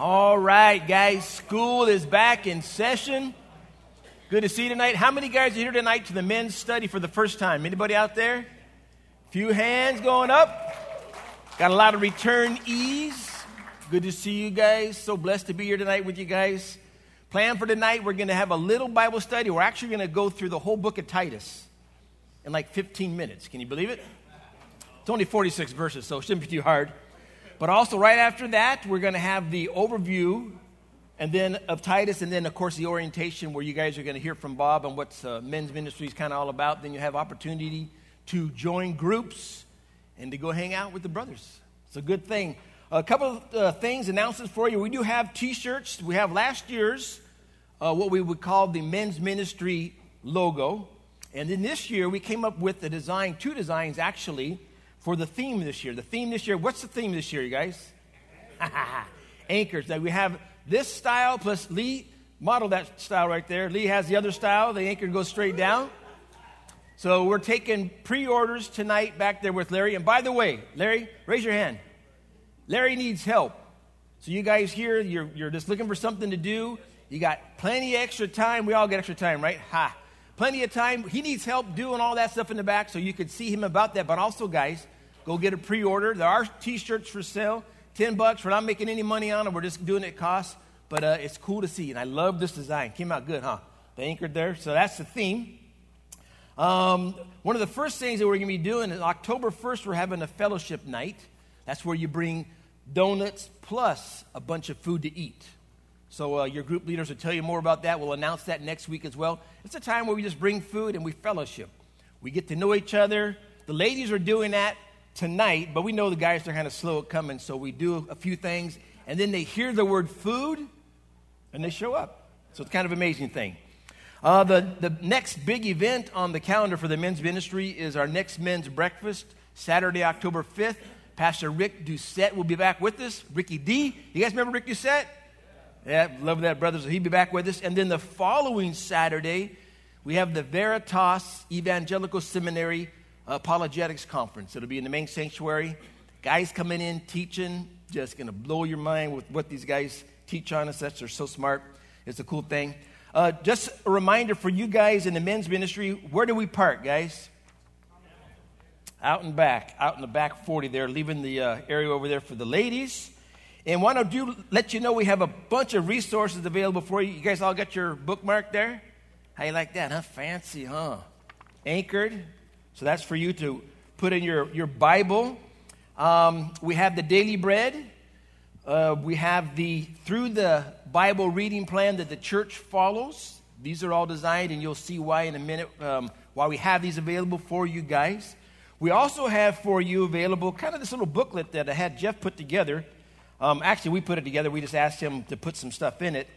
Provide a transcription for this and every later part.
All right, guys, school is back in session. Good to see you tonight. How many guys are here tonight to the men's study for the first time? Anybody out there? Few hands going up. Got a lot of returnees. Good to see you guys. So blessed to be here tonight with you guys. Plan for tonight, we're going to have a little Bible study. We're actually going to go through the whole book of Titus in like 15 minutes. Can you believe it? It's only 46 verses, so it shouldn't be too hard. But also, right after that, we're going to have the overview and then of Titus, and then, of course, the orientation where you guys are going to hear from Bob on what uh, men's ministry is kind of all about. Then you have opportunity to join groups and to go hang out with the brothers. It's a good thing. A couple of uh, things, announcements for you. We do have t shirts. We have last year's, uh, what we would call the men's ministry logo. And then this year, we came up with the design, two designs actually, for the theme this year. The theme this year, what's the theme this year, you guys? Anchors. Now we have this style plus Lee modeled that style right there. Lee has the other style. The anchor goes straight down. So we're taking pre-orders tonight back there with Larry. And by the way, Larry, raise your hand. Larry needs help. So you guys here, you're, you're just looking for something to do. You got plenty of extra time. We all get extra time, right? Ha plenty of time. He needs help doing all that stuff in the back, so you could see him about that. But also, guys, go get a pre order. There are t shirts for sale. 10 bucks. We're not making any money on it. We're just doing it cost. But uh, it's cool to see. And I love this design. Came out good, huh? The anchored there. So that's the theme. Um, one of the first things that we're going to be doing is October 1st, we're having a fellowship night. That's where you bring donuts plus a bunch of food to eat. So uh, your group leaders will tell you more about that. We'll announce that next week as well. It's a time where we just bring food and we fellowship. We get to know each other. The ladies are doing that tonight, but we know the guys are kind of slow at coming, so we do a few things, and then they hear the word food and they show up. So it's kind of amazing thing. Uh, the, the next big event on the calendar for the men's ministry is our next men's breakfast, Saturday, October 5th. Pastor Rick Doucette will be back with us. Ricky D. You guys remember Rick Doucette? Yeah, love that, brothers. He'll be back with us. And then the following Saturday, we have the Veritas Evangelical Seminary Apologetics Conference. It'll be in the main sanctuary. Guys coming in, teaching, just going to blow your mind with what these guys teach on us. That's, they're so smart. It's a cool thing. Uh, just a reminder for you guys in the men's ministry where do we park, guys? Out and back, out in the back 40 there, leaving the uh, area over there for the ladies. And want to do let you know we have a bunch of resources available for you. You guys all got your bookmark there? How you like that, huh? Fancy, huh? Anchored. So that's for you to put in your, your Bible. Um, we have the daily bread. Uh, we have the through the Bible reading plan that the church follows. These are all designed, and you'll see why in a minute um, why we have these available for you guys. We also have for you available kind of this little booklet that I had Jeff put together. Um, actually, we put it together. We just asked him to put some stuff in it.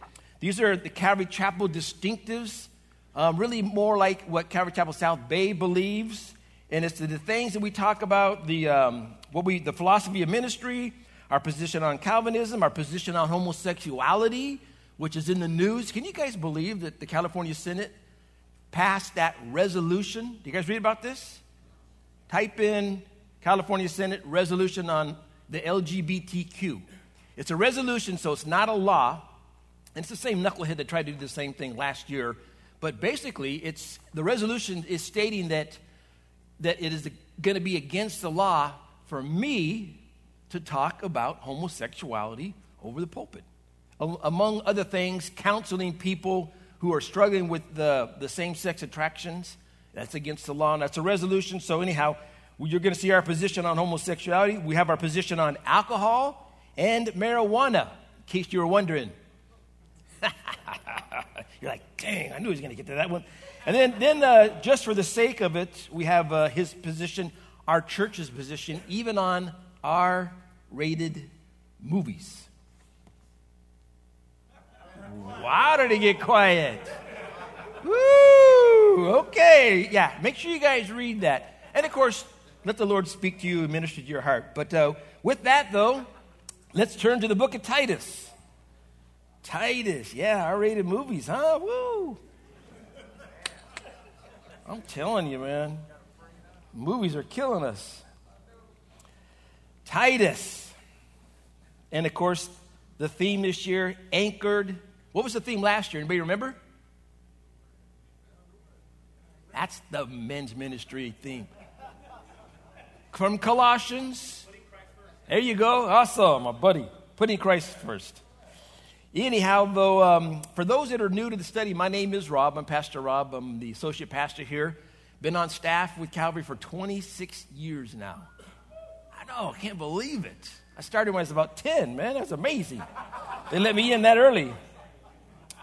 These are the Calvary Chapel distinctives, um, really more like what Calvary Chapel South Bay believes. And it's the, the things that we talk about, the, um, what we, the philosophy of ministry, our position on Calvinism, our position on homosexuality, which is in the news. Can you guys believe that the California Senate passed that resolution? Do you guys read about this? Type in California Senate resolution on the LGBTQ. It's a resolution, so it's not a law. And it's the same knucklehead that tried to do the same thing last year. But basically, it's, the resolution is stating that, that it is going to be against the law for me to talk about homosexuality over the pulpit. Among other things, counseling people who are struggling with the, the same sex attractions. That's against the law, and that's a resolution. So, anyhow, you're going to see our position on homosexuality. We have our position on alcohol and marijuana, in case you were wondering. You're like, dang, I knew he was going to get to that one. And then, then uh, just for the sake of it, we have uh, his position, our church's position, even on R rated movies. Why did he get quiet? Woo! Okay, yeah, make sure you guys read that. And of course, let the Lord speak to you and minister to your heart. But uh, with that, though, let's turn to the book of Titus. Titus, yeah, R rated movies, huh? Woo! I'm telling you, man, movies are killing us. Titus. And of course, The theme this year, anchored. What was the theme last year? Anybody remember? That's the men's ministry theme. From Colossians. There you go. Awesome, my buddy. Putting Christ first. Anyhow, though, um, for those that are new to the study, my name is Rob. I'm Pastor Rob. I'm the associate pastor here. Been on staff with Calvary for 26 years now. I know, I can't believe it. I started when I was about 10, man. That's amazing. They let me in that early.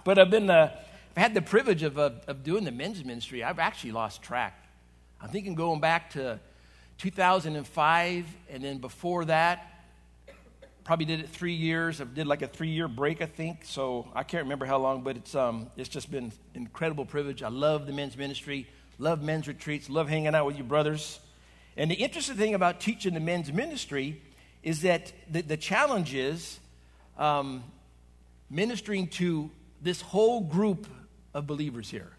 But I've been, uh, I've had the privilege of, uh, of doing the men's ministry. I've actually lost track. I'm thinking going back to 2005, and then before that, probably did it three years. I did like a three-year break, I think. So I can't remember how long, but it's um, it's just been incredible privilege. I love the men's ministry, love men's retreats, love hanging out with you brothers. And the interesting thing about teaching the men's ministry is that the, the challenge is um, ministering to this whole group of believers here.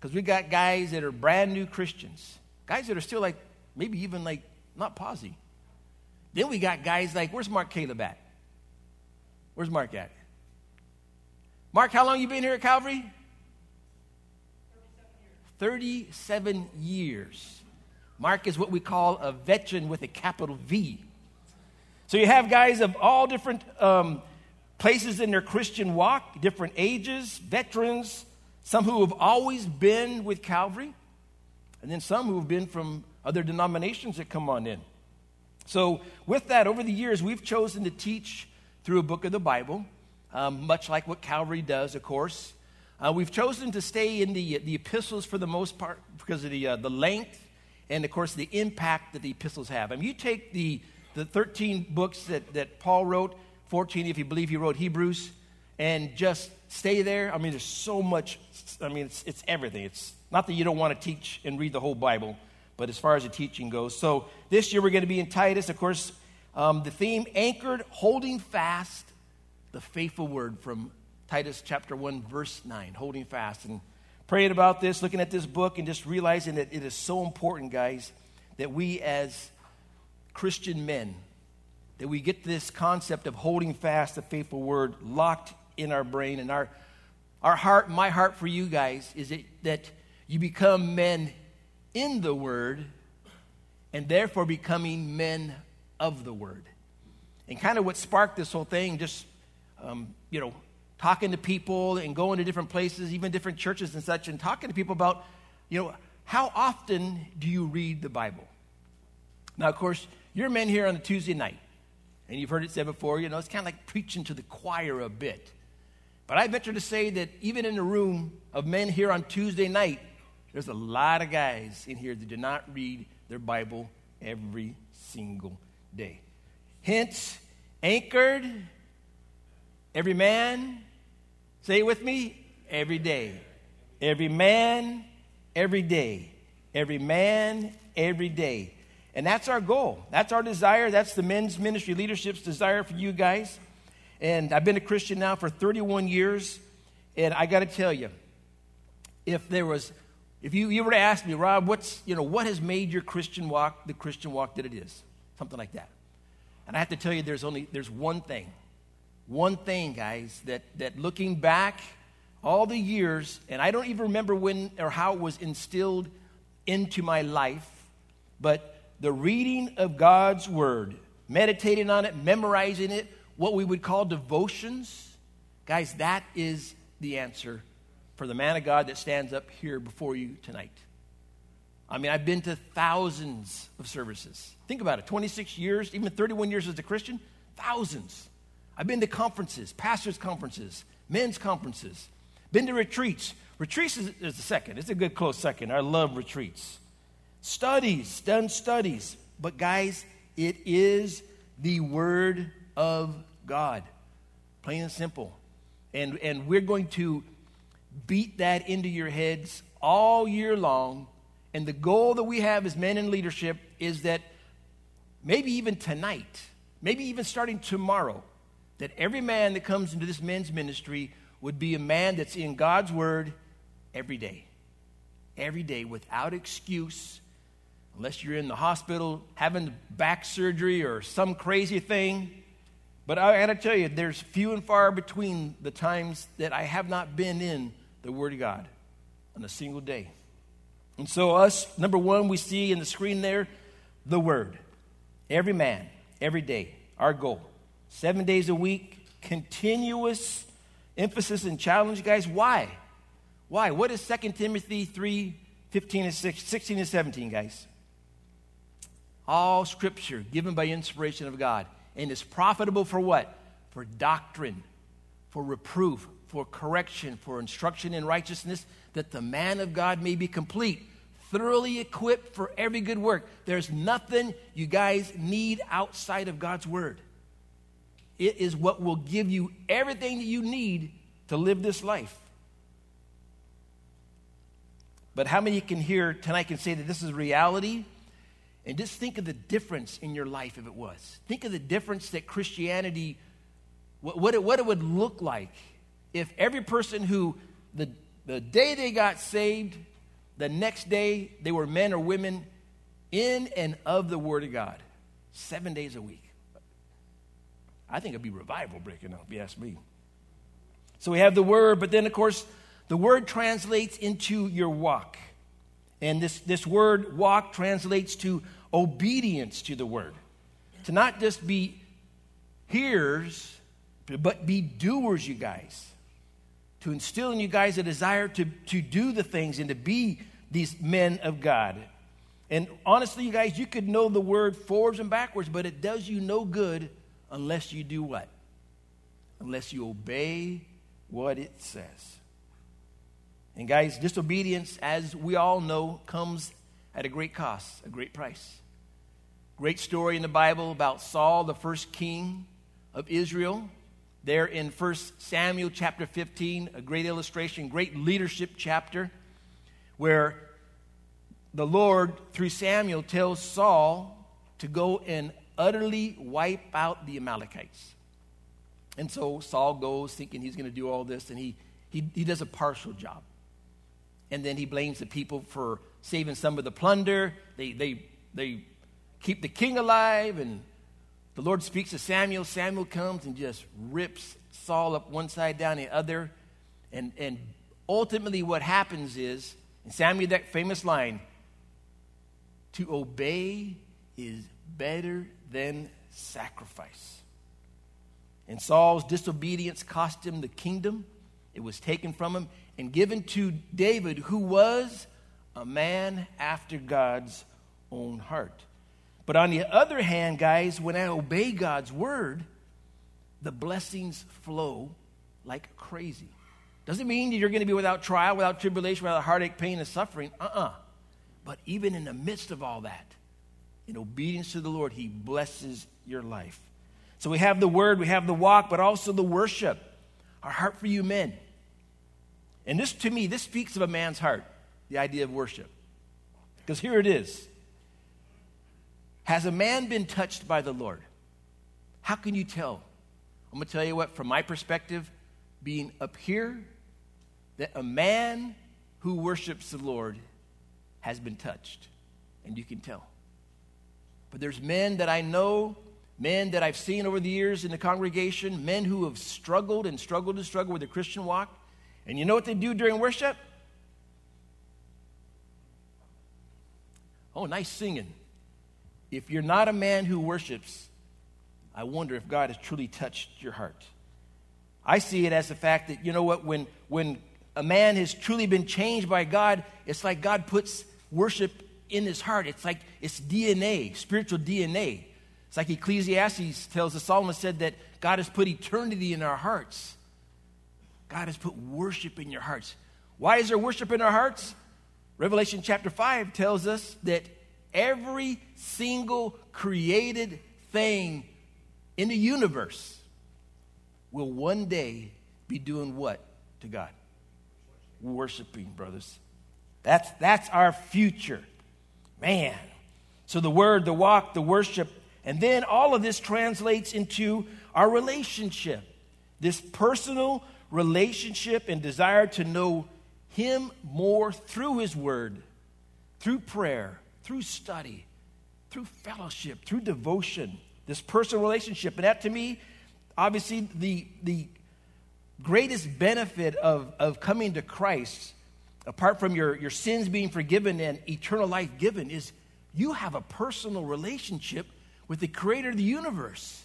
Because we got guys that are brand new Christians, guys that are still like, maybe even like, not posy. Then we got guys like, where's Mark Caleb at? Where's Mark at? Mark, how long you been here at Calvary? 37 years. Mark is what we call a veteran with a capital V. So you have guys of all different um, places in their Christian walk, different ages, veterans, some who have always been with Calvary, and then some who have been from other denominations that come on in. So, with that, over the years, we've chosen to teach through a book of the Bible, um, much like what Calvary does, of course. Uh, we've chosen to stay in the, the epistles for the most part because of the, uh, the length and, of course, the impact that the epistles have. I mean, you take the the 13 books that, that Paul wrote, 14 if you believe he wrote Hebrews, and just stay there. I mean, there's so much, I mean, it's, it's everything. It's not that you don't want to teach and read the whole Bible, but as far as the teaching goes. So this year we're going to be in Titus, of course, um, the theme anchored, holding fast the faithful word from Titus chapter 1, verse 9, holding fast. And praying about this, looking at this book, and just realizing that it is so important, guys, that we as Christian men that we get this concept of holding fast the faithful word locked in our brain and our our heart my heart for you guys is it, that you become men in the word and therefore becoming men of the word and kind of what sparked this whole thing just um, you know talking to people and going to different places even different churches and such and talking to people about you know how often do you read the bible now of course you're men here on a Tuesday night, and you've heard it said before, you know, it's kind of like preaching to the choir a bit. But I venture to say that even in the room of men here on Tuesday night, there's a lot of guys in here that do not read their Bible every single day. Hence, anchored, every man, say it with me, every day. Every man, every day. Every man, every day. And that's our goal. That's our desire. That's the men's ministry leadership's desire for you guys. And I've been a Christian now for 31 years. And I got to tell you, if there was, if you, you were to ask me, Rob, what's, you know, what has made your Christian walk the Christian walk that it is? Something like that. And I have to tell you, there's only, there's one thing. One thing, guys, that, that looking back all the years, and I don't even remember when or how it was instilled into my life, but the reading of God's word, meditating on it, memorizing it, what we would call devotions, guys, that is the answer for the man of God that stands up here before you tonight. I mean, I've been to thousands of services. Think about it 26 years, even 31 years as a Christian, thousands. I've been to conferences, pastors' conferences, men's conferences, been to retreats. Retreats is, is the second, it's a good close second. I love retreats studies, done studies. But, guys, it is the Word of God, plain and simple. And, and we're going to beat that into your heads all year long. And the goal that we have as men in leadership is that maybe even tonight, maybe even starting tomorrow, that every man that comes into this men's ministry would be a man that's in God's Word every day. Every day without excuse unless you're in the hospital having back surgery or some crazy thing, But I got to tell you, there's few and far between the times that I have not been in the Word of God on a single day. And so, us, number one, we see in the screen there the Word. Every man, every day, our goal. Seven days a week, continuous emphasis and challenge, guys. Why? Why? What is 2 Timothy 3 15 and 16 and 17, guys? All scripture given by inspiration of God and is profitable for what? For doctrine, for reproof, for correction, for instruction in righteousness, that the man of God may be complete, thoroughly equipped for every good work. There's nothing you guys need outside of God's word. It is what will give you everything that you need to live this life. But how many can hear tonight can say that this is reality? And just think of the difference in your life if it was. Think of the difference that Christianity, what, what, it, what it would look like if every person who, the, the day they got saved, the next day they were men or women in and of the Word of God, seven days a week. I think it'd be revival breaking out, if you ask me. So we have the Word, but then, of course, the Word translates into your walk. And this, this word walk translates to obedience to the word. To not just be hearers, but be doers, you guys. To instill in you guys a desire to, to do the things and to be these men of God. And honestly, you guys, you could know the word forwards and backwards, but it does you no good unless you do what? Unless you obey what it says. And guys, disobedience, as we all know, comes at a great cost, a great price. Great story in the Bible about Saul, the first king of Israel. There in 1 Samuel chapter 15, a great illustration, great leadership chapter, where the Lord, through Samuel, tells Saul to go and utterly wipe out the Amalekites. And so Saul goes thinking he's going to do all this, and he, he, he does a partial job. And then he blames the people for saving some of the plunder. They, they, they keep the king alive. And the Lord speaks to Samuel. Samuel comes and just rips Saul up one side down the other. And, and ultimately, what happens is, and Samuel, that famous line, to obey is better than sacrifice. And Saul's disobedience cost him the kingdom. It was taken from him and given to David, who was a man after God's own heart. But on the other hand, guys, when I obey God's word, the blessings flow like crazy. Doesn't mean that you're going to be without trial, without tribulation, without heartache, pain, and suffering. Uh uh-uh. uh But even in the midst of all that, in obedience to the Lord, He blesses your life. So we have the word, we have the walk, but also the worship. Our heart for you men. And this, to me, this speaks of a man's heart, the idea of worship. Because here it is has a man been touched by the Lord? How can you tell? I'm going to tell you what, from my perspective, being up here, that a man who worships the Lord has been touched. And you can tell. But there's men that I know, men that I've seen over the years in the congregation, men who have struggled and struggled and struggled with the Christian walk. And you know what they do during worship? Oh, nice singing. If you're not a man who worships, I wonder if God has truly touched your heart. I see it as the fact that, you know what, when, when a man has truly been changed by God, it's like God puts worship in his heart. It's like it's DNA, spiritual DNA. It's like Ecclesiastes tells us, Solomon said that God has put eternity in our hearts. God has put worship in your hearts. Why is there worship in our hearts? Revelation chapter 5 tells us that every single created thing in the universe will one day be doing what to God? Worshiping, brothers. That's, that's our future. Man. So the word, the walk, the worship, and then all of this translates into our relationship. This personal relationship and desire to know Him more through His word, through prayer, through study, through fellowship, through devotion, this personal relationship. And that to me obviously, the, the greatest benefit of, of coming to Christ, apart from your, your sins being forgiven and eternal life given, is you have a personal relationship with the creator of the universe.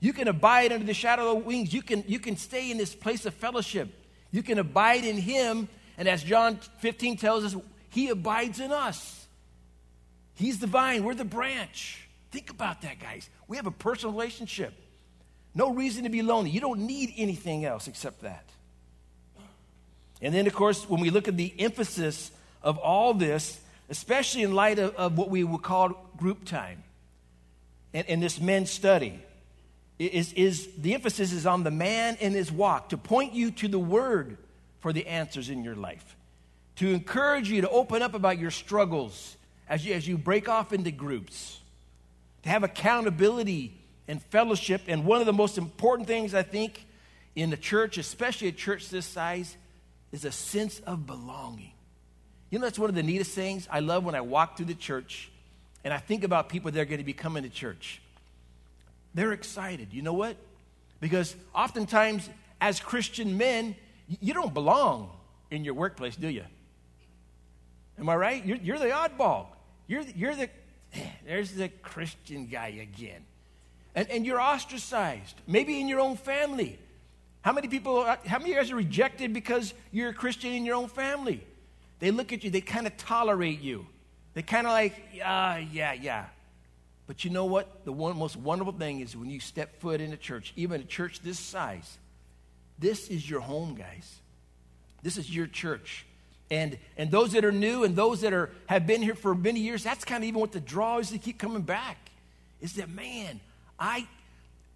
You can abide under the shadow of the wings. You can, you can stay in this place of fellowship. You can abide in him. And as John 15 tells us, he abides in us. He's the vine, we're the branch. Think about that, guys. We have a personal relationship. No reason to be lonely. You don't need anything else except that. And then, of course, when we look at the emphasis of all this, especially in light of, of what we would call group time and, and this men's study, is, is the emphasis is on the man in his walk to point you to the word for the answers in your life, to encourage you to open up about your struggles as you, as you break off into groups, to have accountability and fellowship. And one of the most important things I think in the church, especially a church this size, is a sense of belonging. You know, that's one of the neatest things I love when I walk through the church and I think about people that are going to be coming to church. They're excited. You know what? Because oftentimes, as Christian men, you don't belong in your workplace, do you? Am I right? You're, you're the oddball. You're, you're the, there's the Christian guy again. And, and you're ostracized, maybe in your own family. How many people, how many of you guys are rejected because you're a Christian in your own family? They look at you, they kind of tolerate you. They kind of like, uh, yeah, yeah. But you know what? The one, most wonderful thing is when you step foot in a church, even a church this size, this is your home, guys. This is your church. And, and those that are new and those that are, have been here for many years, that's kind of even what the draw is to keep coming back. Is that, man, I,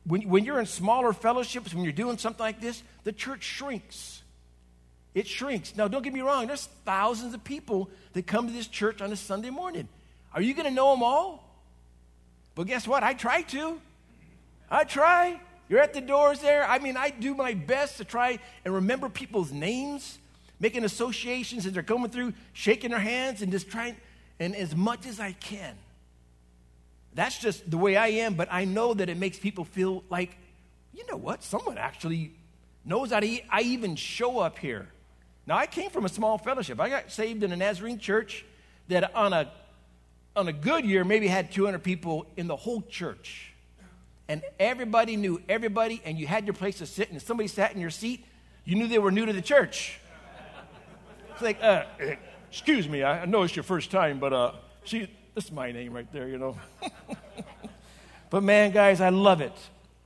when, when you're in smaller fellowships, when you're doing something like this, the church shrinks. It shrinks. Now, don't get me wrong, there's thousands of people that come to this church on a Sunday morning. Are you going to know them all? But guess what? I try to. I try. You're at the doors there. I mean, I do my best to try and remember people's names, making associations as they're coming through, shaking their hands, and just trying, and as much as I can. That's just the way I am, but I know that it makes people feel like, you know what? Someone actually knows that I even show up here. Now, I came from a small fellowship. I got saved in a Nazarene church that on a on a good year, maybe had 200 people in the whole church. And everybody knew everybody, and you had your place to sit, and if somebody sat in your seat, you knew they were new to the church. Like, uh, excuse me, I know it's your first time, but uh, see, this is my name right there, you know. but man, guys, I love it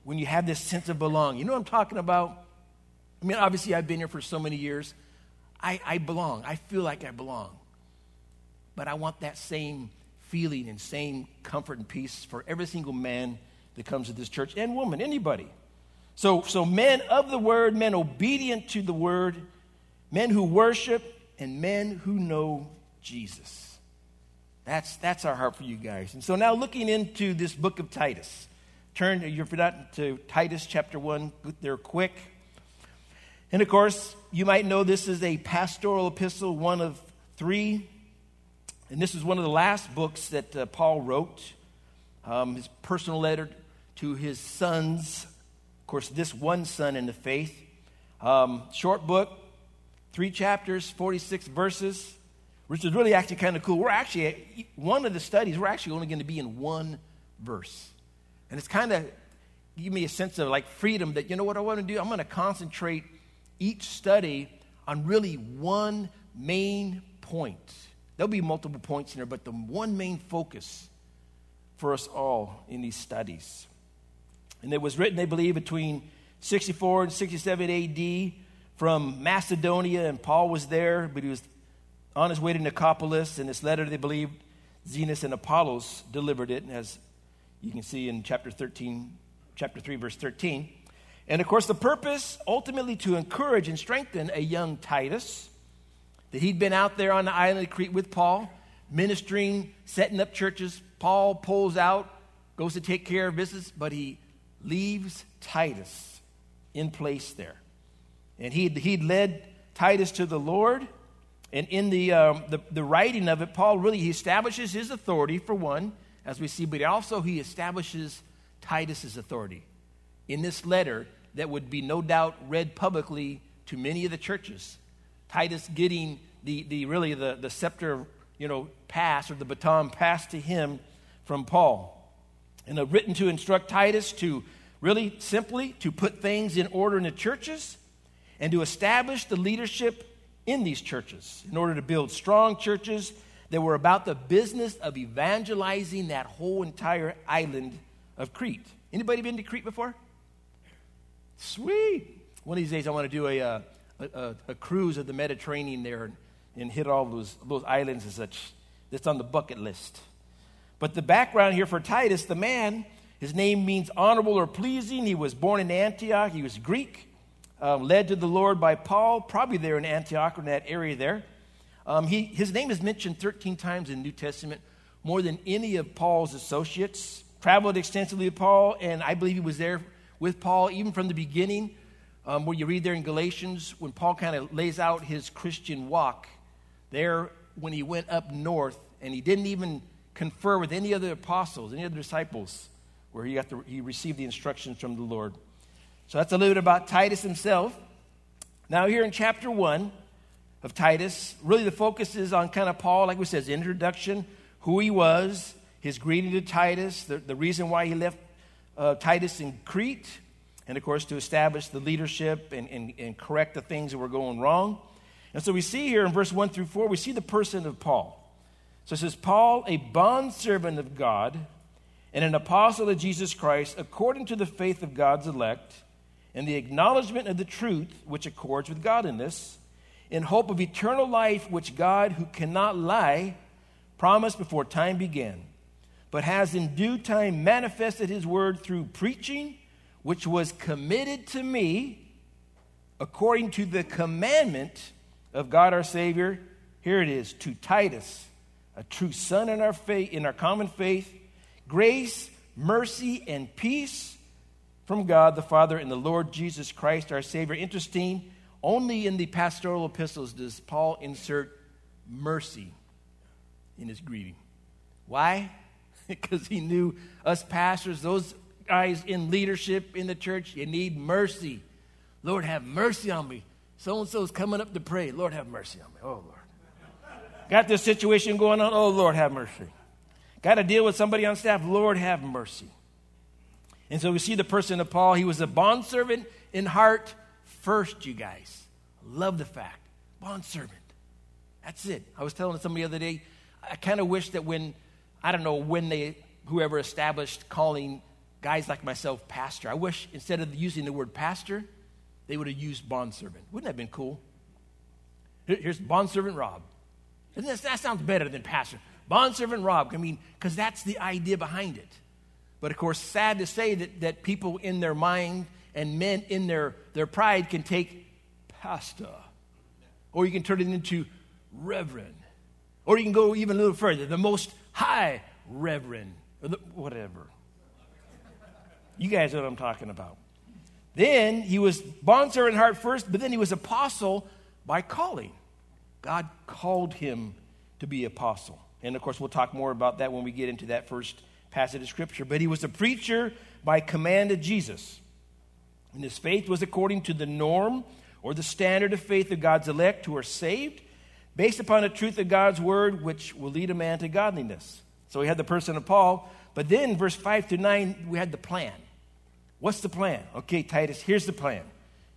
when you have this sense of belonging. You know what I'm talking about? I mean, obviously, I've been here for so many years. I, I belong. I feel like I belong. But I want that same feeling and same comfort and peace for every single man that comes to this church and woman, anybody. So, so men of the word, men obedient to the word, men who worship, and men who know Jesus. That's, that's our heart for you guys. And so now looking into this book of Titus. Turn you're forgotten to Titus chapter 1 there quick. And of course, you might know this is a pastoral epistle, one of three and this is one of the last books that uh, Paul wrote, um, his personal letter to his sons. Of course, this one son in the faith. Um, short book, three chapters, 46 verses, which is really actually kind of cool. We're actually, one of the studies, we're actually only going to be in one verse. And it's kind of give me a sense of like freedom that, you know what I want to do? I'm going to concentrate each study on really one main point. There'll be multiple points in there, but the one main focus for us all in these studies. And it was written, they believe, between 64 and 67 AD from Macedonia, and Paul was there, but he was on his way to Nicopolis, and this letter, they believe, Zenas and Apollos delivered it, as you can see in chapter 13, chapter 3, verse 13. And of course, the purpose ultimately to encourage and strengthen a young Titus that he'd been out there on the island of Crete with Paul, ministering, setting up churches. Paul pulls out, goes to take care of business, but he leaves Titus in place there. And he'd, he'd led Titus to the Lord. And in the, um, the, the writing of it, Paul really he establishes his authority, for one, as we see, but also he establishes Titus's authority. in this letter that would be no doubt read publicly to many of the churches. Titus getting the, the really the, the scepter, you know, pass or the baton passed to him from Paul. And a written to instruct Titus to really simply to put things in order in the churches and to establish the leadership in these churches in order to build strong churches that were about the business of evangelizing that whole entire island of Crete. Anybody been to Crete before? Sweet. One of these days, I want to do a, uh, a, a, cruise of the Mediterranean there and, and hit all those, those islands and such. That's on the bucket list. But the background here for Titus, the man, his name means honorable or pleasing. He was born in Antioch. He was Greek, um, led to the Lord by Paul, probably there in Antioch in that area there. Um, he, his name is mentioned 13 times in the New Testament, more than any of Paul's associates. Traveled extensively with Paul, and I believe he was there with Paul even from the beginning, um, where you read there in Galatians, when Paul kind of lays out his Christian walk. There, when he went up north, and he didn't even confer with any other apostles, any other disciples, where he, got the, he received the instructions from the Lord. So that's a little bit about Titus himself. Now, here in chapter 1 of Titus, really the focus is on kind of Paul, like we said, introduction, who he was, his greeting to Titus, the, the reason why he left uh, Titus in Crete, and of course to establish the leadership and, and, and correct the things that were going wrong. And so we see here in verse 1 through 4, we see the person of Paul. So it says, Paul, a bondservant of God and an apostle of Jesus Christ, according to the faith of God's elect and the acknowledgement of the truth which accords with godliness, in hope of eternal life which God, who cannot lie, promised before time began, but has in due time manifested his word through preaching, which was committed to me according to the commandment of God our Savior. Here it is to Titus a true son in our faith, in our common faith, grace, mercy, and peace from God the Father and the Lord Jesus Christ, our Savior. Interesting, only in the pastoral epistles does Paul insert mercy in his greeting. Why? because he knew us pastors, those guys in leadership in the church, you need mercy. Lord, have mercy on me. So and so's coming up to pray. Lord, have mercy on me. Oh, Lord. Got this situation going on. Oh, Lord, have mercy. Got to deal with somebody on staff. Lord, have mercy. And so we see the person of Paul. He was a bondservant in heart first, you guys. Love the fact. Bondservant. That's it. I was telling somebody the other day, I kind of wish that when, I don't know, when they, whoever established calling guys like myself pastor, I wish instead of using the word pastor, they would have used bondservant. Wouldn't that have been cool? Here's bondservant Rob. That, that sounds better than pastor. Bondservant Rob, I mean, because that's the idea behind it. But of course, sad to say that, that people in their mind and men in their, their pride can take pasta, or you can turn it into reverend, or you can go even a little further, the most high reverend, or the, whatever. You guys know what I'm talking about. Then he was bondservant heart first, but then he was apostle by calling. God called him to be apostle. And of course, we'll talk more about that when we get into that first passage of Scripture. But he was a preacher by command of Jesus. And his faith was according to the norm or the standard of faith of God's elect who are saved, based upon the truth of God's word, which will lead a man to godliness. So we had the person of Paul. But then, verse 5 to 9, we had the plan. What's the plan? Okay, Titus, here's the plan.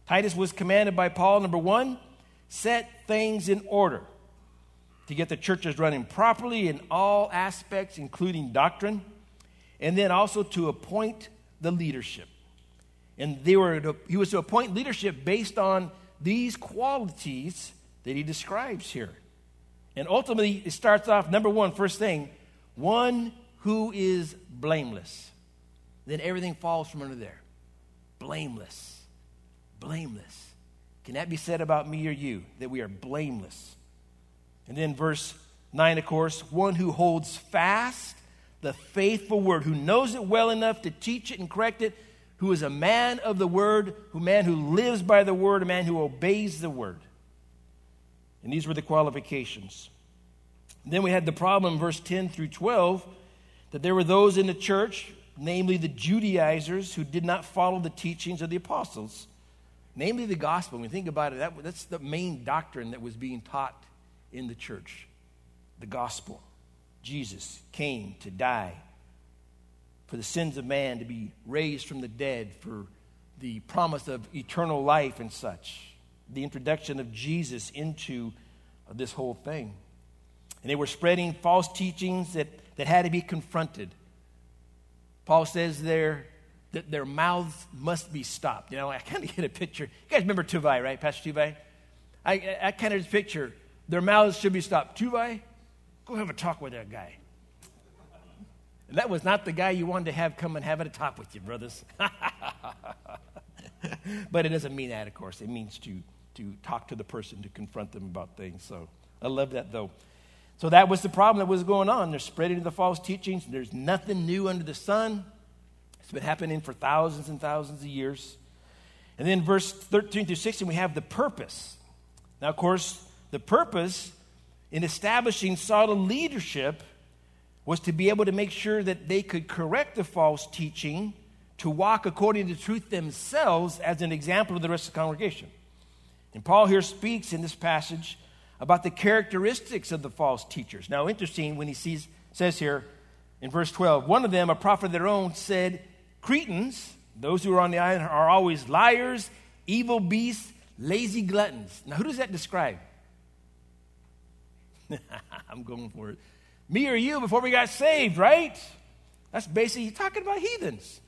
Titus was commanded by Paul, number one, set things in order to get the churches running properly in all aspects, including doctrine, and then also to appoint the leadership. And they were to, he was to appoint leadership based on these qualities that he describes here. And ultimately, it starts off number one, first thing, one who is blameless. Then everything falls from under there. Blameless. Blameless. Can that be said about me or you? That we are blameless. And then verse 9, of course, one who holds fast the faithful word, who knows it well enough to teach it and correct it, who is a man of the word, who man who lives by the word, a man who obeys the word. And these were the qualifications. And then we had the problem, verse 10 through 12, that there were those in the church, namely the Judaizers who did not follow the teachings of the apostles, namely the gospel. When you think about it, that, that's the main doctrine that was being taught in the church the gospel. Jesus came to die for the sins of man, to be raised from the dead, for the promise of eternal life and such. The introduction of Jesus into this whole thing. And they were spreading false teachings that, that had to be confronted. Paul says there that their mouths must be stopped. You know, I kind of get a picture. You guys remember Tuvai, right, Pastor Tuvai? I, I kind of picture their mouths should be stopped. Tuvai, go have a talk with that guy. And that was not the guy you wanted to have come and have a talk with you, brothers. but it doesn't mean that, of course. It means to, to talk to the person, to confront them about things. So I love that, though. So that was the problem that was going on. They're spreading the false teachings. There's nothing new under the sun. It's been happening for thousands and thousands of years. And then verse 13 through 16, we have the purpose. Now, of course, the purpose in establishing solid leadership was to be able to make sure that they could correct the false teaching, to walk according to truth themselves as an example of the rest of the congregation. And Paul here speaks in this passage about the characteristics of the false teachers. Now, interesting when he sees, says here in verse 12, one of them, a prophet of their own, said, Cretans, those who are on the island, are always liars, evil beasts, lazy gluttons. Now, who does that describe? I'm going for it. Me or you before we got saved, right? That's basically talking about heathens.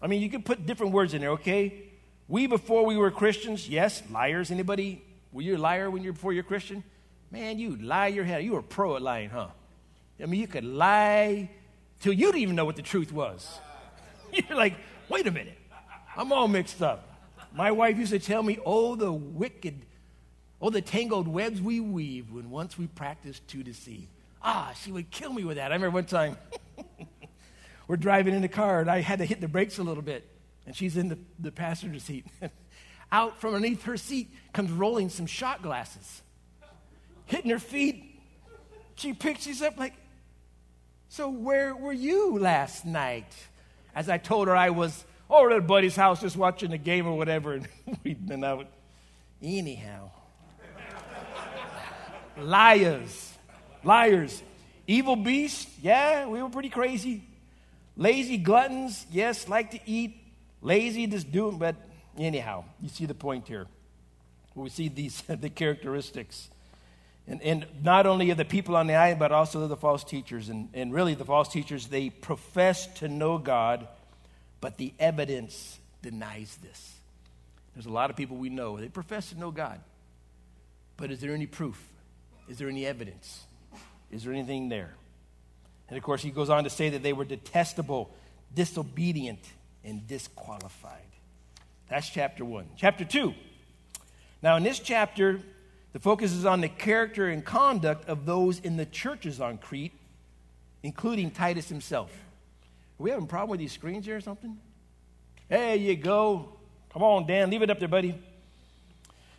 I mean, you could put different words in there, okay? We before we were Christians, yes, liars. Anybody were you a liar when you were before you're Christian? Man, you lie your head. You were pro at lying, huh? I mean, you could lie till you didn't even know what the truth was. You're like, wait a minute, I'm all mixed up. My wife used to tell me, oh, the wicked, oh, the tangled webs we weave when once we practice to deceive. Ah, she would kill me with that. I remember one time we're driving in the car and I had to hit the brakes a little bit, and she's in the, the passenger seat. out from underneath her seat comes rolling some shot glasses, hitting her feet. She picks these up like, So where were you last night? As I told her I was over at a buddy's house just watching a game or whatever, and we'd been out. Anyhow, liars, liars, evil beasts, yeah, we were pretty crazy. Lazy gluttons, yes, like to eat. Lazy, just doing, but Anyhow, you see the point here. We see these the characteristics. And, and not only of the people on the island, but also the false teachers. And, and really, the false teachers, they profess to know God, but the evidence denies this. There's a lot of people we know, they profess to know God. But is there any proof? Is there any evidence? Is there anything there? And of course, he goes on to say that they were detestable, disobedient, and disqualified. That's chapter one. Chapter two. Now, in this chapter, the focus is on the character and conduct of those in the churches on Crete, including Titus himself. Are we having a problem with these screens here or something? There you go. Come on, Dan, leave it up there, buddy.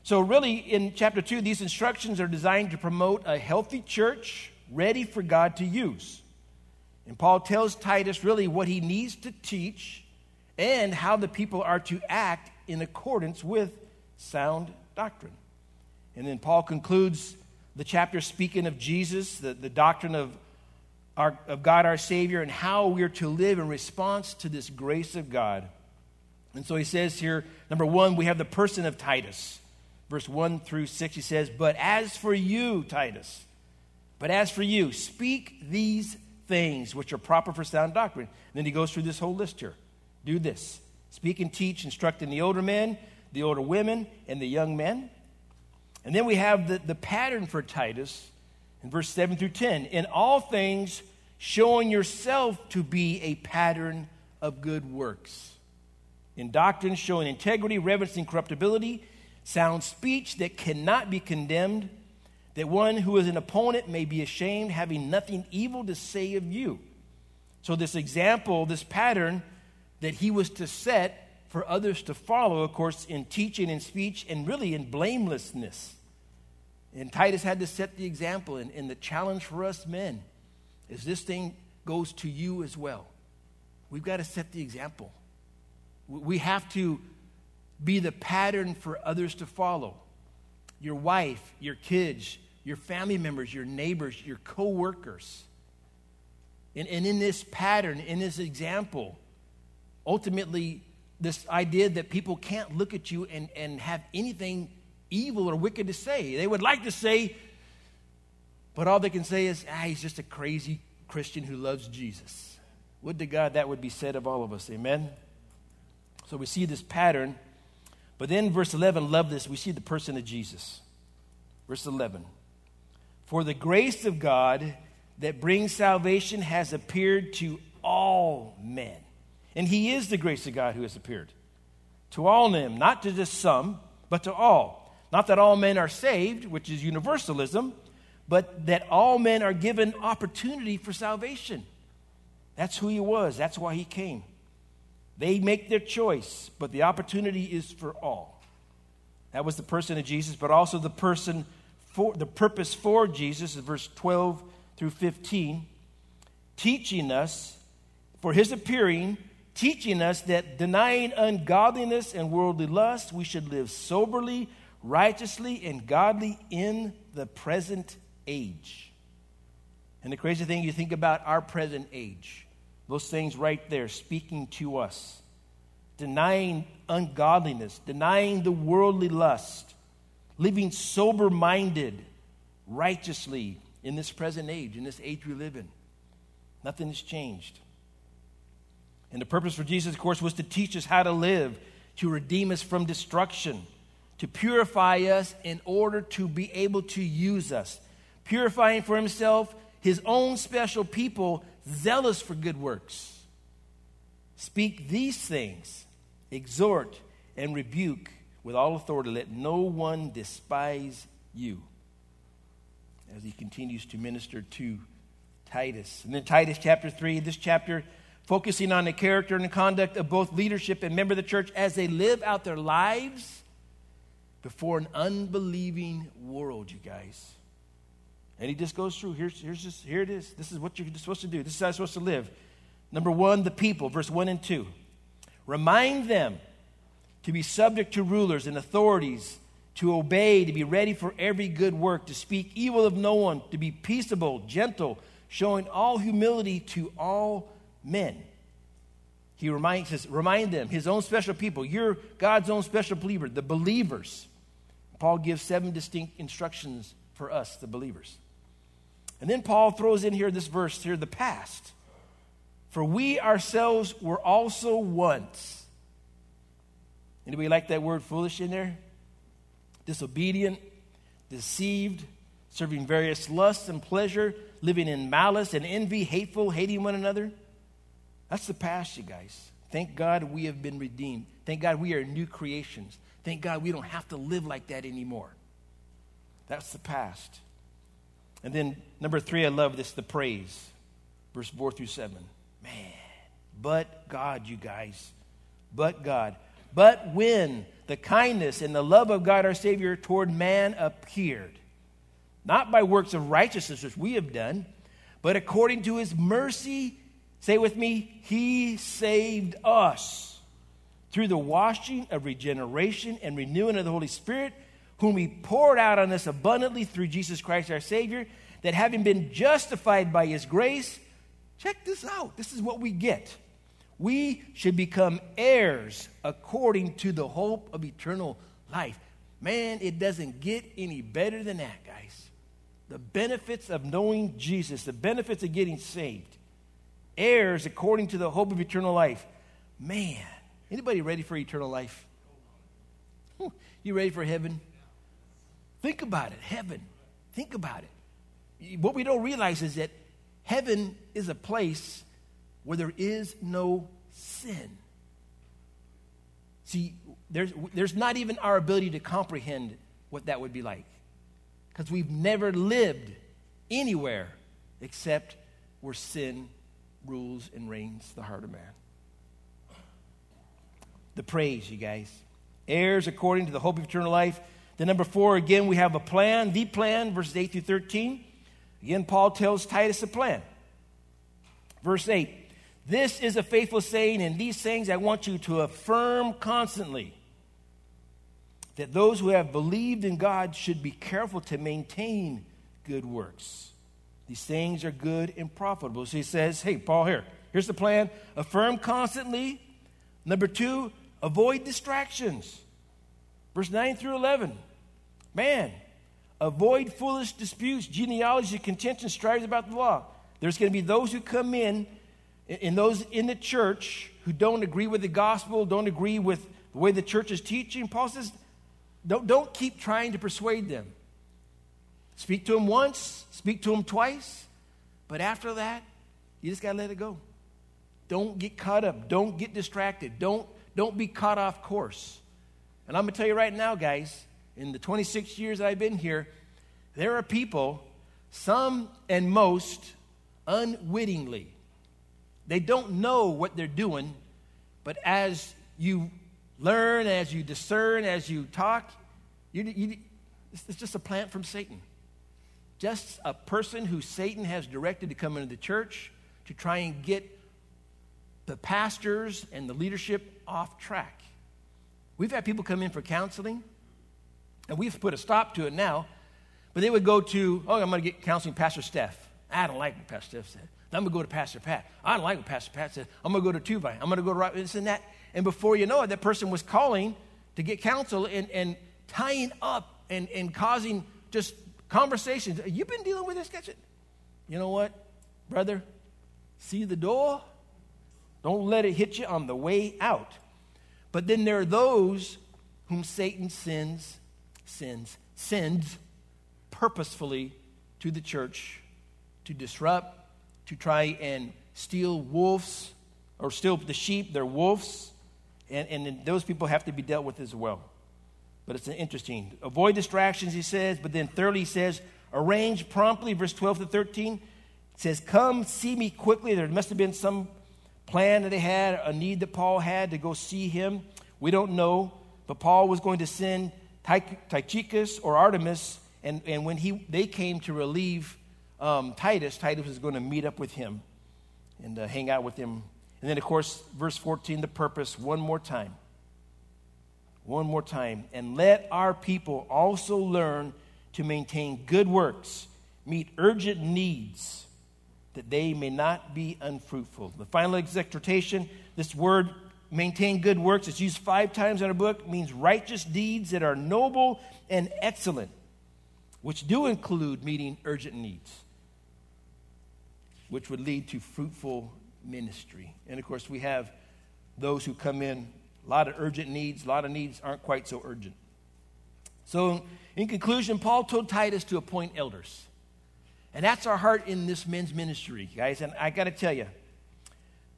So, really, in chapter 2, these instructions are designed to promote a healthy church ready for God to use. And Paul tells Titus really what he needs to teach and how the people are to act in accordance with sound doctrine. And then Paul concludes the chapter speaking of Jesus, the, the doctrine of, our, of God our Savior, and how we are to live in response to this grace of God. And so he says here, number one, we have the person of Titus. Verse 1 through 6, he says, But as for you, Titus, but as for you, speak these things which are proper for sound doctrine. And then he goes through this whole list here do this speak and teach, instructing the older men, the older women, and the young men. And then we have the, the pattern for Titus in verse 7 through 10. In all things, showing yourself to be a pattern of good works. In doctrine, showing integrity, reverence, incorruptibility, sound speech that cannot be condemned, that one who is an opponent may be ashamed, having nothing evil to say of you. So, this example, this pattern, that he was to set for others to follow, of course, in teaching and speech and really in blamelessness. And Titus had to set the example, and, and the challenge for us men is this thing goes to you as well. we've got to set the example. We have to be the pattern for others to follow. Your wife, your kids, your family members, your neighbors, your co-workers. And, and in this pattern, in this example, ultimately, this idea that people can't look at you and, and have anything evil or wicked to say. They would like to say, but all they can say is, ah, he's just a crazy Christian who loves Jesus. Would to God that would be said of all of us. Amen? So we see this pattern. But then, verse 11, love this. We see the person of Jesus. Verse 11 For the grace of God that brings salvation has appeared to all men. And he is the grace of God who has appeared to all men, not to just some, but to all. Not that all men are saved, which is universalism, but that all men are given opportunity for salvation. That's who he was, that's why he came. They make their choice, but the opportunity is for all. That was the person of Jesus, but also the person for the purpose for Jesus, verse 12 through 15, teaching us for his appearing, teaching us that denying ungodliness and worldly lust, we should live soberly, righteously, and godly in the present age. And the crazy thing, you think about our present age, those things right there speaking to us, denying ungodliness, denying the worldly lust, living sober minded, righteously, in this present age, in this age we live in. Nothing has changed. And the purpose for Jesus, of course, was to teach us how to live, to redeem us from destruction, to purify us in order to be able to use us, purifying for himself his own special people, zealous for good works. Speak these things, exhort and rebuke with all authority. Let no one despise you as he continues to minister to Titus. And then Titus chapter 3, this chapter focusing on the character and the conduct of both leadership and member of the church as they live out their lives before an unbelieving world, you guys. And he just goes through. Here's, here's just, here it is. This is what you're supposed to do. This is how you're supposed to live. Number one, the people, verse 1 and 2. Remind them to be subject to rulers and authorities to obey, to be ready for every good work, to speak evil of no one, to be peaceable, gentle, showing all humility to all men. He reminds us, remind them, his own special people. You're God's own special believer, the believers. Paul gives seven distinct instructions for us, the believers. And then Paul throws in here this verse here, the past. For we ourselves were also once. Anybody like that word foolish in there? disobedient, deceived, serving various lusts and pleasure, living in malice and envy, hateful, hating one another. That's the past, you guys. Thank God we have been redeemed. Thank God we are new creations. Thank God we don't have to live like that anymore. That's the past. And then number three, I love this the praise. Verse 4 through 7. Man, but God, you guys. But God. But when the kindness and the love of God our Savior toward man appeared, not by works of righteousness which we have done, but according to his mercy, say with me, he saved us through the washing of regeneration and renewing of the Holy Spirit, whom he poured out on us abundantly through Jesus Christ our Savior, that having been justified by his grace, check this out. This is what we get we should become heirs according to the hope of eternal life. Man, it doesn't get any better than that, guys. The benefits of knowing Jesus, the benefits of getting saved, heirs according to the hope of eternal life. Man, anybody ready for eternal life? You ready for heaven? Think about it, heaven. Think about it. What we don't realize is that heaven is a place where there is no sin. See, there's, there's not even our ability to comprehend what that would be like because we've never lived anywhere except where sin rules and reigns the heart of man. The praise, you guys. Heirs according to the hope of eternal life. The number four, again, we have a plan, the plan, verses 8 through 13. Again, Paul tells Titus a plan. Verse 8 This is a faithful saying, and these things I want you to affirm constantly that those who have believed in God should be careful to maintain good works. These things are good and profitable. So he says, Hey, Paul, here, here's the plan affirm constantly. Number two, avoid distractions. Verse 9 through 11. Man, avoid foolish disputes, genealogy, contention, strives about the law. There's going to be those who come in, and those in the church who don't agree with the gospel, don't agree with the way the church is teaching. Paul says, don't, don't keep trying to persuade them. Speak to them once, speak to them twice, but after that, you just got to let it go. Don't get caught up. Don't get distracted. Don't, don't be caught off course. And I'm going to tell you right now, guys, in the 26 years I've been here, there are people, some and most, unwittingly. They don't know what they're doing, but as you learn, as you discern, as you talk. You, you, it's just a plant from Satan. Just a person who Satan has directed to come into the church to try and get the pastors and the leadership off track. We've had people come in for counseling, and we've put a stop to it now, but they would go to, oh, I'm going to get counseling Pastor Steph. I don't like what Pastor Steph said. I'm going to go to Pastor Pat. I don't like what Pastor Pat said. I'm going to go to Tubai. I'm going to go to this and that. And before you know it, that person was calling to get counsel and, and tying up and, and causing just conversations. You've been dealing with this, catch it. You know what, brother? See the door? Don't let it hit you on the way out. But then there are those whom Satan sends, sends, sins purposefully to the church to disrupt, to try and steal wolves or steal the sheep, they're wolves. And, and those people have to be dealt with as well. But it's interesting. Avoid distractions, he says, but then thirdly, he says, arrange promptly, verse 12 to 13. It says, Come see me quickly. There must have been some plan that they had, a need that Paul had to go see him. We don't know, but Paul was going to send Tychicus or Artemas, and, and when he, they came to relieve um, Titus, Titus was going to meet up with him and uh, hang out with him and then, of course, verse 14, the purpose, one more time. One more time. And let our people also learn to maintain good works, meet urgent needs, that they may not be unfruitful. The final exhortation, this word, maintain good works, it's used five times in our book, means righteous deeds that are noble and excellent, which do include meeting urgent needs, which would lead to fruitful ministry. And of course, we have those who come in, a lot of urgent needs, a lot of needs aren't quite so urgent. So, in conclusion, Paul told Titus to appoint elders. And that's our heart in this men's ministry, guys. And I got to tell you,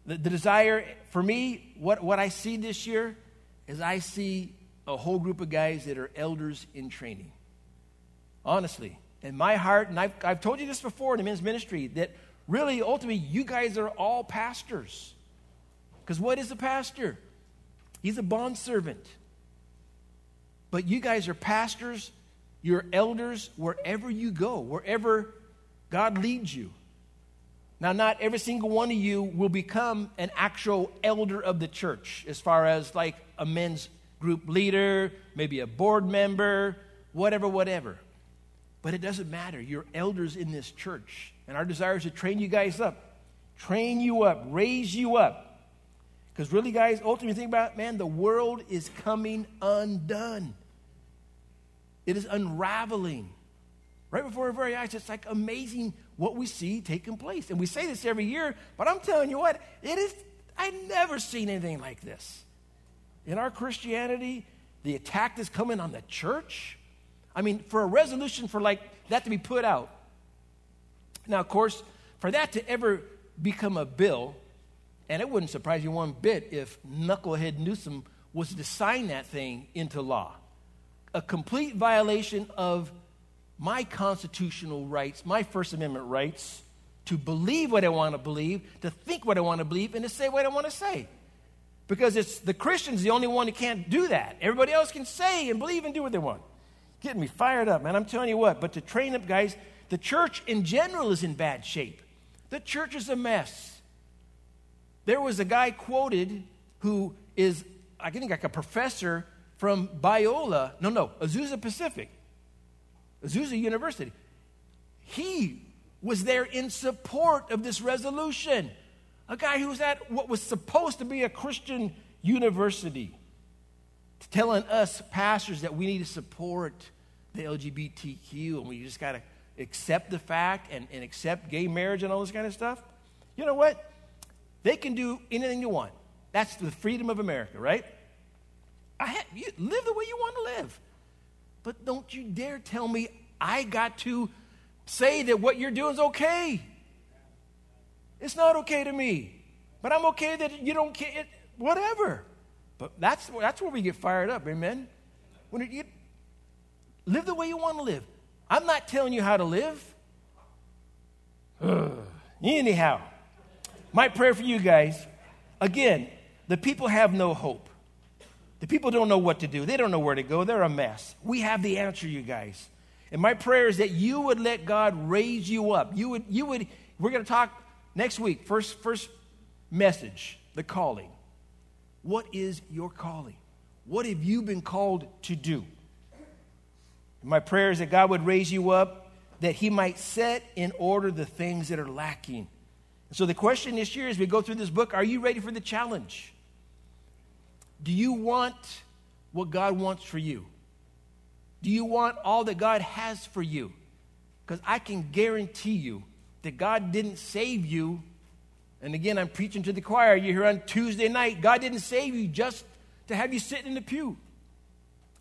the, the desire for me, what, what I see this year is I see a whole group of guys that are elders in training. Honestly. In my heart, and I've, I've told you this before in the men's ministry, that really, ultimately, you guys are all pastors. Because what is a pastor? He's a bondservant. But you guys are pastors, you're elders wherever you go, wherever God leads you. Now, not every single one of you will become an actual elder of the church, as far as like a men's group leader, maybe a board member, whatever, whatever. But it doesn't matter. You're elders in this church. And our desire is to train you guys up, train you up, raise you up. Because really, guys, ultimately, think about it, man, the world is coming undone. It is unraveling. Right before our very eyes, it's like amazing what we see taking place. And we say this every year, but I'm telling you what, it is, I've never seen anything like this. In our Christianity, the attack that's coming on the church, I mean, for a resolution for like that to be put out, now, of course, for that to ever become a bill, and it wouldn't surprise you one bit if Knucklehead Newsom was to sign that thing into law. A complete violation of my constitutional rights, my First Amendment rights, to believe what I want to believe, to think what I want to believe, and to say what I want to say. Because it's the Christians the only one who can't do that. Everybody else can say and believe and do what they want. Getting me fired up, man. I'm telling you what. But to train up guys the church in general is in bad shape. The church is a mess. There was a guy quoted who is, I think, like a professor from Biola, no, no, Azusa Pacific, Azusa University. He was there in support of this resolution. A guy who was at what was supposed to be a Christian university, telling us pastors that we need to support the LGBTQ and we just got to accept the fact and, and accept gay marriage and all this kind of stuff. You know what? They can do anything you want. That's the freedom of America, right? I you, live the way you want to live. But don't you dare tell me I got to say that what you're doing is okay. It's not okay to me. But I'm okay that you don't care, whatever. But that's, that's where we get fired up, amen? When you live the way you want to live. I'm not telling you how to live. Anyhow, my prayer for you guys again, the people have no hope. The people don't know what to do. They don't know where to go. They're a mess. We have the answer, you guys. And my prayer is that you would let God raise you up. You would, you would, we're going to talk next week, first, first message, the calling. What is your calling? What have you been called to do? My prayer is that God would raise you up, that He might set in order the things that are lacking. And So, the question this year as we go through this book are you ready for the challenge? Do you want what God wants for you? Do you want all that God has for you? Because I can guarantee you that God didn't save you. And again, I'm preaching to the choir. You're here on Tuesday night. God didn't save you just to have you sitting in the pew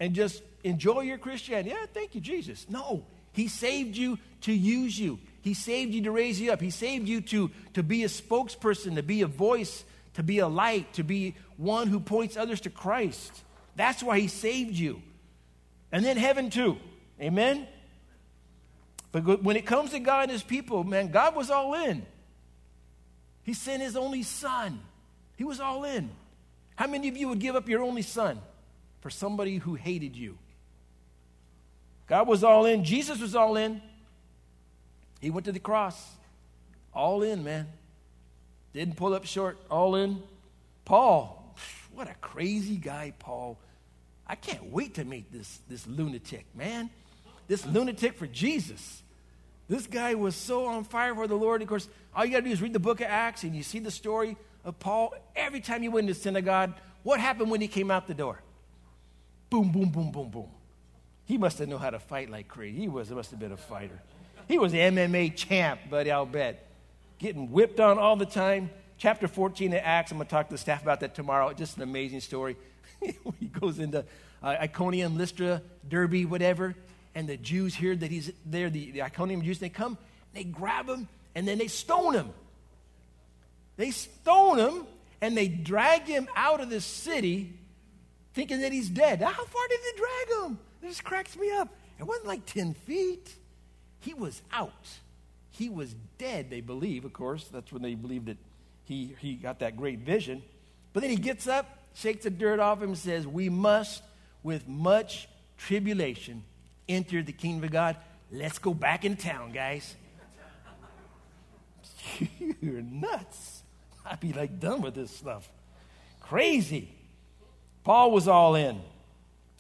and just enjoy your Christianity. Yeah, thank you, Jesus. No, He saved you to use you. He saved you to raise you up. He saved you to, to be a spokesperson, to be a voice, to be a light, to be one who points others to Christ. That's why He saved you and then heaven too. Amen? But when it comes to God and his people, man, God was all in. He sent his only son. He was all in. How many of you would give up your only son for somebody who hated you? God was all in. Jesus was all in. He went to the cross. All in, man. Didn't pull up short. All in. Paul, what a crazy guy Paul I can't wait to meet this, this lunatic, man. This lunatic for Jesus. This guy was so on fire for the Lord. Of course, all you got to do is read the book of Acts and you see the story of Paul. Every time he went into synagogue, what happened when he came out the door? Boom, boom, boom, boom, boom. He must have known how to fight like crazy. He was, must have been a fighter. He was the MMA champ, buddy, I'll bet. Getting whipped on all the time. Chapter 14 of Acts, I'm going to talk to the staff about that tomorrow. Just an amazing story. he goes into uh, Iconium, Lystra, Derbe, whatever, and the Jews hear that he's there, the, the Iconium Jews, they come, they grab him, and then they stone him. They stone him, and they drag him out of the city thinking that he's dead. How far did they drag him? This cracks me up. It wasn't like 10 feet. He was out. He was dead, they believe, of course. That's when they believe that he, he got that great vision. But then he gets up, shakes the dirt off him, and says, We must, with much tribulation, enter the kingdom of God. Let's go back in town, guys. You're nuts. I'd be like done with this stuff. Crazy. Paul was all in.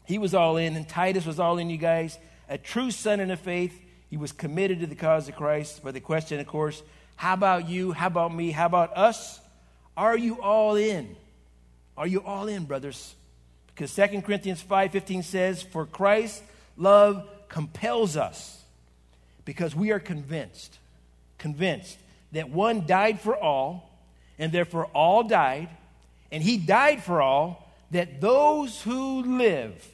He was all in, and Titus was all in, you guys. A true son in the faith. He was committed to the cause of Christ. But the question, of course, how about you? How about me? How about us? Are you all in? Are you all in, brothers? Because 2 Corinthians 5:15 says, "For Christ's love compels us, because we are convinced, convinced that one died for all, and therefore all died, and he died for all, that those who live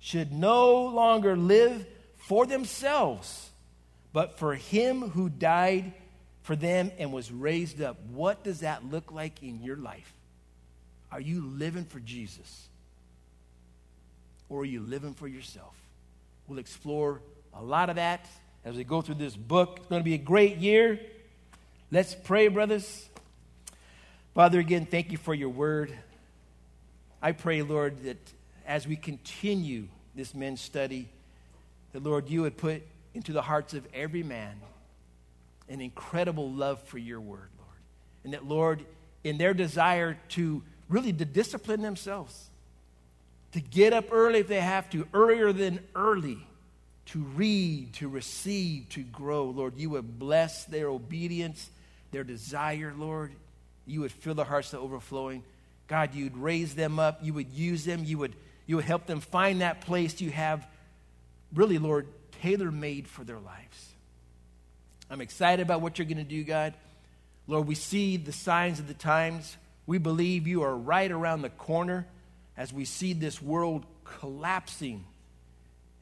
should no longer live for themselves, but for him who died for them and was raised up." What does that look like in your life? Are you living for Jesus? Or are you living for yourself? We'll explore a lot of that as we go through this book. It's going to be a great year. Let's pray, brothers. Father, again, thank you for your word. I pray, Lord, that as we continue this men's study, that, Lord, you would put into the hearts of every man an incredible love for your word, Lord. And that, Lord, in their desire to really to discipline themselves, to get up early if they have to, earlier than early, to read, to receive, to grow. Lord, you would bless their obedience, their desire, Lord. You would fill their hearts to overflowing. God, you'd raise them up, you would use them, you would, you would help them find that place you have, really, Lord, tailor made for their lives. I'm excited about what you're going to do, God. Lord, we see the signs of the times. We believe you are right around the corner as we see this world collapsing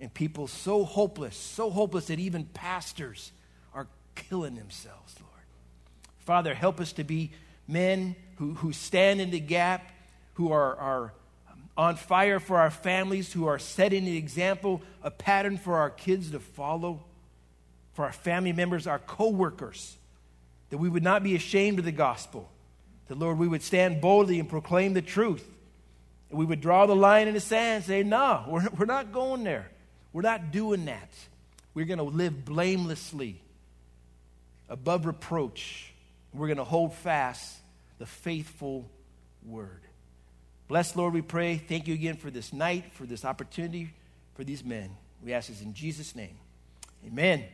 and people so hopeless, so hopeless that even pastors are killing themselves, Lord. Father, help us to be men who, who stand in the gap, who are, are on fire for our families, who are setting an example, a pattern for our kids to follow, for our family members, our co workers, that we would not be ashamed of the gospel, that, Lord, we would stand boldly and proclaim the truth. And we would draw the line in the sand and say, No, we're, we're not going there. We're not doing that. We're going to live blamelessly, above reproach. We're going to hold fast the faithful word. Bless, Lord, we pray. Thank you again for this night, for this opportunity, for these men. We ask this in Jesus' name. Amen.